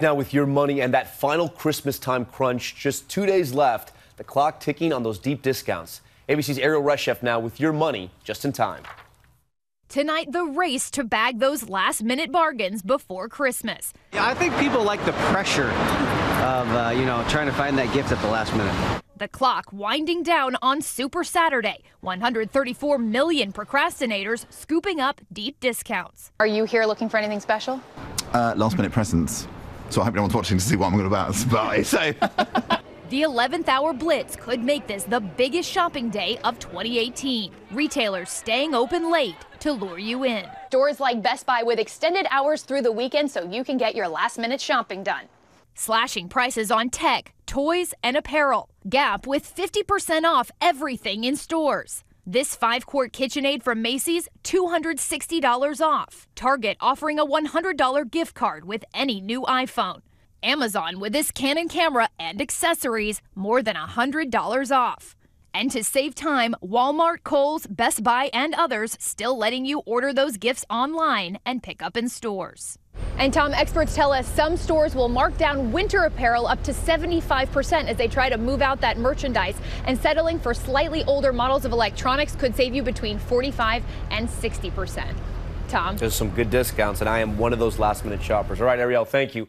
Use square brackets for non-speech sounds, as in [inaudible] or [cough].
Now, with your money and that final Christmas time crunch, just two days left, the clock ticking on those deep discounts. ABC's Erielle Reshef now with your money just in time. Tonight, the race to bag those last minute bargains before Christmas. Yeah, I think people like the pressure of, uh, you know, trying to find that gift at the last minute. The clock winding down on Super Saturday. 134 million procrastinators scooping up deep discounts. Are you here looking for anything special? Uh, last minute presents. So I hope no one's watching to see what I'm going about [laughs] to buy. So. The 11th hour blitz could make this the biggest shopping day of 2018. Retailers staying open late to lure you in. Stores like Best Buy with extended hours through the weekend so you can get your last minute shopping done. Slashing prices on tech, toys, and apparel. Gap with 50% off everything in stores. This five quart KitchenAid from Macy's, $260 off. Target offering a $100 gift card with any new iPhone. Amazon with this Canon camera and accessories, more than $100 off. And to save time, Walmart, Kohl's, Best Buy, and others still letting you order those gifts online and pick up in stores. And Tom, experts tell us some stores will mark down winter apparel up to 75% as they try to move out that merchandise. And settling for slightly older models of electronics could save you between 45 and 60%. Tom. There's some good discounts, and I am one of those last minute shoppers. All right, Erielle, thank you.